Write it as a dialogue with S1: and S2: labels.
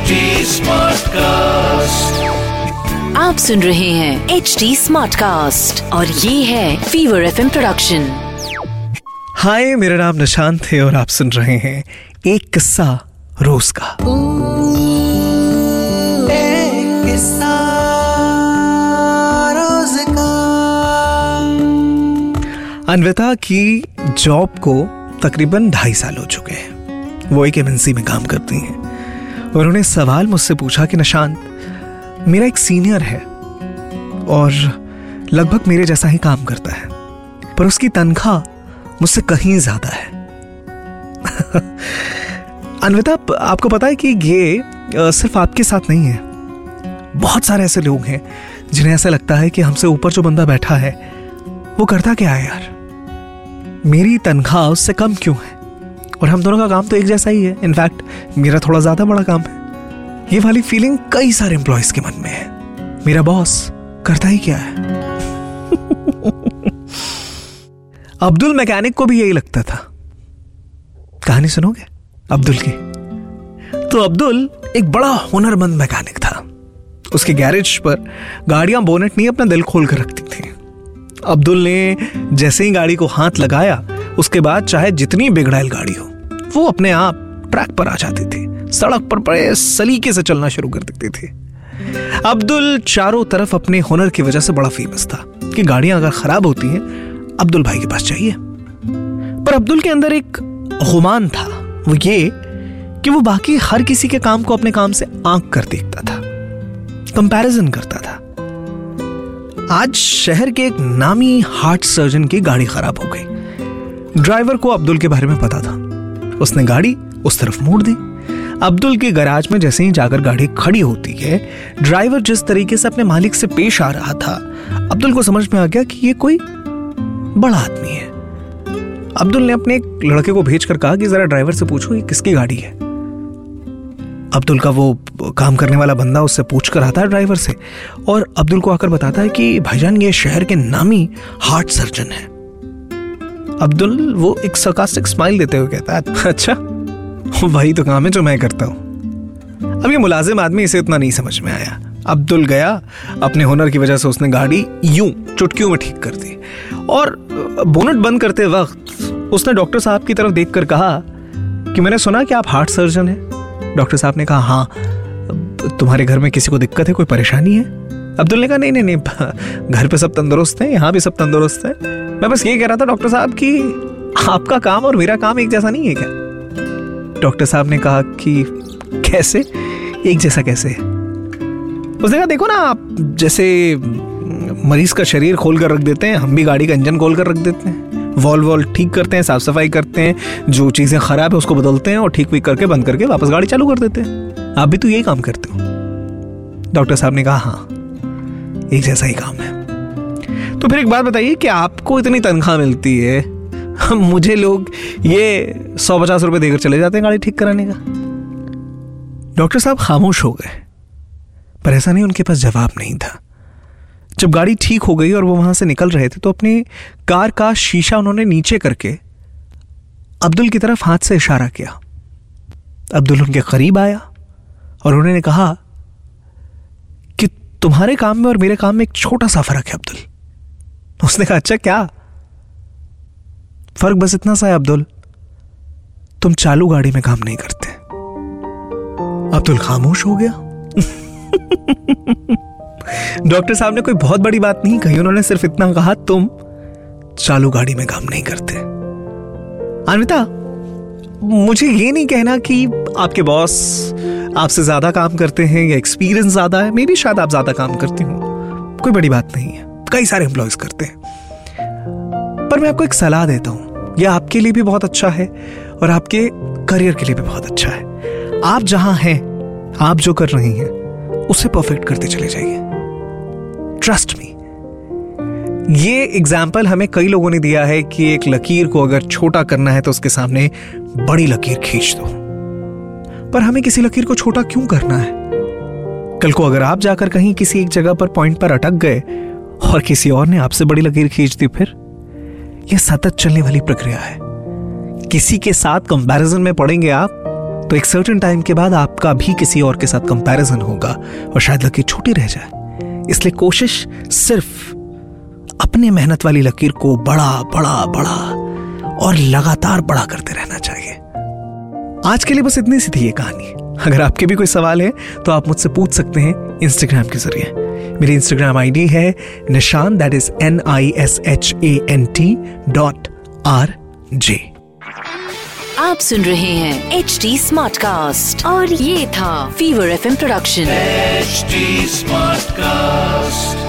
S1: HD Smartcast.
S2: आप सुन रहे हैं एच डी स्मार्ट कास्ट और ये है फीवर एफ़ प्रोडक्शन
S3: हाय मेरा नाम निशांत है और आप सुन रहे हैं एक किस्सा रोज का। अनविता की जॉब को तकरीबन ढाई साल हो चुके हैं। वो एक एमएनसी में काम करती हैं। उन्होंने सवाल मुझसे पूछा कि निशांत, मेरा एक सीनियर है और लगभग मेरे जैसा ही काम करता है, पर उसकी तनख्वाह मुझसे कहीं ज़्यादा है। अनविता आपको पता है कि ये सिर्फ़ आपके साथ नहीं है। बहुत सारे ऐसे लोग हैं जिन्हें ऐसा लगता है कि हमसे ऊपर जो बंदा बैठा है, वो करता क्या है यार? मेरी तनख्वाह उससे कम क्यों है? और हम दोनों का काम तो एक जैसा ही है। इनफैक्ट मेरा थोड़ा ज़्यादा बड़ा काम है। ये वाली फीलिंग कई सारे एम्प्लॉयज़ के मन में है। मेरा बॉस करता ही क्या है? अब्दुल मैकेनिक को भी यही लगता था। कहानी सुनोगे? अब्दुल की। तो अब्दुल एक बड़ा हुनरमंद मैकेनिक था। उसके गैरेज पर गाड़ियाँ बोनेट नहीं, अपना दिल खोल कर रखती थी। अब्दुल ने जैसे ही गाड़ी को हाथ लगाया, उसके बाद चाहे जितनी बिगड़ाइल गाड़ी हो वो अपने आप ट्रैक पर आ जाती थी। सड़क पर बड़े सलीके से चलना शुरू कर देती थी। अब्दुल चारों तरफ़ अपने हुनर की वजह से बड़ा फ़ेमस था कि गाड़ियाँ अगर खराब होती हैं, अब्दुल भाई के पास चाहिए पर अब्दुल के अंदर एक गुमान था। वो ये कि वो बाकी हर किसी के काम को अपने काम से आंक कर देखता था कंपैरिजन करता था। आज शहर के एक नामी हार्ट सर्जन की गाड़ी खराब हो गई। ड्राइवर को अब्दुल के बारे में पता था। उसने गाड़ी उस तरफ़ मोड़ दी। अब्दुल के गैराज में जैसे ही जाकर गाड़ी खड़ी होती है, ड्राइवर जिस तरीके से अपने मालिक से पेश आ रहा था, अब्दुल को समझ में आ गया कि ये कोई बड़ा आदमी है। अब्दुल ने अपने एक लड़के को भेजकर कहा कि जरा ड्राइवर से पूछो, ये किसकी गाड़ी है? अब्दुल का वो काम करने वाला बंदा उससे पूछ कर आता है ड्राइवर से और अब्दुल को आकर बताता है कि भाईजान, ये शहर के नामी हार्ट सर्जन है। अब्दुल वो एक sarcastic स्माइल देते हुए कहता है अच्छा वही तो काम है जो मैं करता हूँ। अब ये मुलाजिम आदमी इसे इतना नहीं समझ में आया। अब्दुल गया, अपने हुनर की वजह से उसने गाड़ी यूँ, चुटकियों में ठीक कर दी और बोनट बंद करते वक्त उसने डॉक्टर साहब की तरफ़ देखकर कहा कि मैंने सुना कि आप हार्ट सर्जन हैं। डॉक्टर साहब ने कहा हाँ तुम्हारे घर में किसी को दिक्कत है, कोई परेशानी है? अब्दुल ने कहा, नहीं नहीं नहीं, घर पे सब तंदुरुस्त हैं, यहाँ भी सब तंदुरुस्त हैं। मैं बस ये कह रहा था डॉक्टर साहब कि आपका काम और मेरा काम एक जैसा नहीं है क्या? डॉक्टर साहब ने कहा कि कैसे? एक जैसा कैसे? उसने कहा, देखो ना, आप जैसे मरीज़ का शरीर खोल कर रख देते हैं, हम भी गाड़ी का इंजन खोल कर रख देते हैं। वॉल वॉल ठीक करते हैं, साफ़ सफ़ाई करते हैं, जो चीज़ें खराब है उसको बदलते हैं और ठीक भी करके बंद करके वापस गाड़ी चालू कर देते हैं। आप भी तो यही काम करते हो। डॉक्टर साहब ने कहा हाँ। एक जैसा ही काम है। तो फिर एक बात बताइए कि आपको इतनी तनख्वाह मिलती है मुझे लोग ये सौ पचास रुपए देकर चले जाते हैं गाड़ी ठीक कराने का। डॉक्टर साहब खामोश हो गए, पर ऐसा नहीं, उनके पास जवाब नहीं था। जब गाड़ी ठीक हो गई और वो वहाँ से निकल रहे थे तो अपनी कार का शीशा उन्होंने नीचे करके अब्दुल की तरफ़ हाथ से इशारा किया। अब्दुल उनके करीब आया और उन्होंने कहा तुम्हारे काम में और मेरे काम में एक छोटा सा फ़र्क है, अब्दुल। उसने कहा अच्छा क्या? फ़र्क बस इतना सा है, अब्दुल, तुम चालू गाड़ी में काम नहीं करते। अब्दुल, खामोश हो गया? डॉक्टर साहब ने कोई बहुत बड़ी बात नहीं कही, उन्होंने सिर्फ़ इतना कहा, तुम चालू गाड़ी में काम नहीं करते। अनविता, मुझे ये नहीं कहना कि आपके बॉस आपसे ज़्यादा काम करते हैं या एक्सपीरियंस ज़्यादा है मे भी शायद आप ज़्यादा काम करती हूँ। कोई बड़ी बात नहीं है। कई सारे एम्प्लॉयज़ करते हैं। पर मैं आपको एक सलाह देता हूँ। यह आपके लिए भी बहुत अच्छा है और आपके करियर के लिए भी बहुत अच्छा है। आप जहाँ हैं, आप जो कर रही हैं, उसे परफेक्ट करते चले जाइए। ट्रस्ट मी ये एग्ज़ाम्पल हमें कई लोगों ने दिया है कि एक लकीर को अगर छोटा करना है तो उसके सामने बड़ी लकीर खींच दो। पर हमें किसी लकीर को छोटा क्यों करना है? कल को अगर आप जाकर कहीं किसी एक जगह पर पॉइंट पर अटक गए, और किसी और ने आपसे बड़ी लकीर खींच दी फिर? यह सतत चलने वाली प्रक्रिया है। किसी के साथ कंपैरिजन में पड़ेंगे आप तो एक सर्टन टाइम के बाद आपका भी किसी और के साथ कंपैरिजन होगा, और शायद लकीर छोटी रह जाए। इसलिए कोशिश सिर्फ़ अपने मेहनत वाली लकीर को बड़ा बड़ा बड़ा, और लगातार बड़ा करते रहना चाहिए। आज के लिए बस इतनी सी थी ये कहानी। अगर आपके भी कोई सवाल है तो आप मुझसे पूछ सकते हैं इंस्टाग्राम के ज़रिए। मेरी इंस्टाग्राम आईडी है Nishant that is N I S H A N T dot R J
S2: आप सुन रहे हैं एच डी स्मार्ट कास्ट और ये था Fever FM production
S1: HD Smartcast.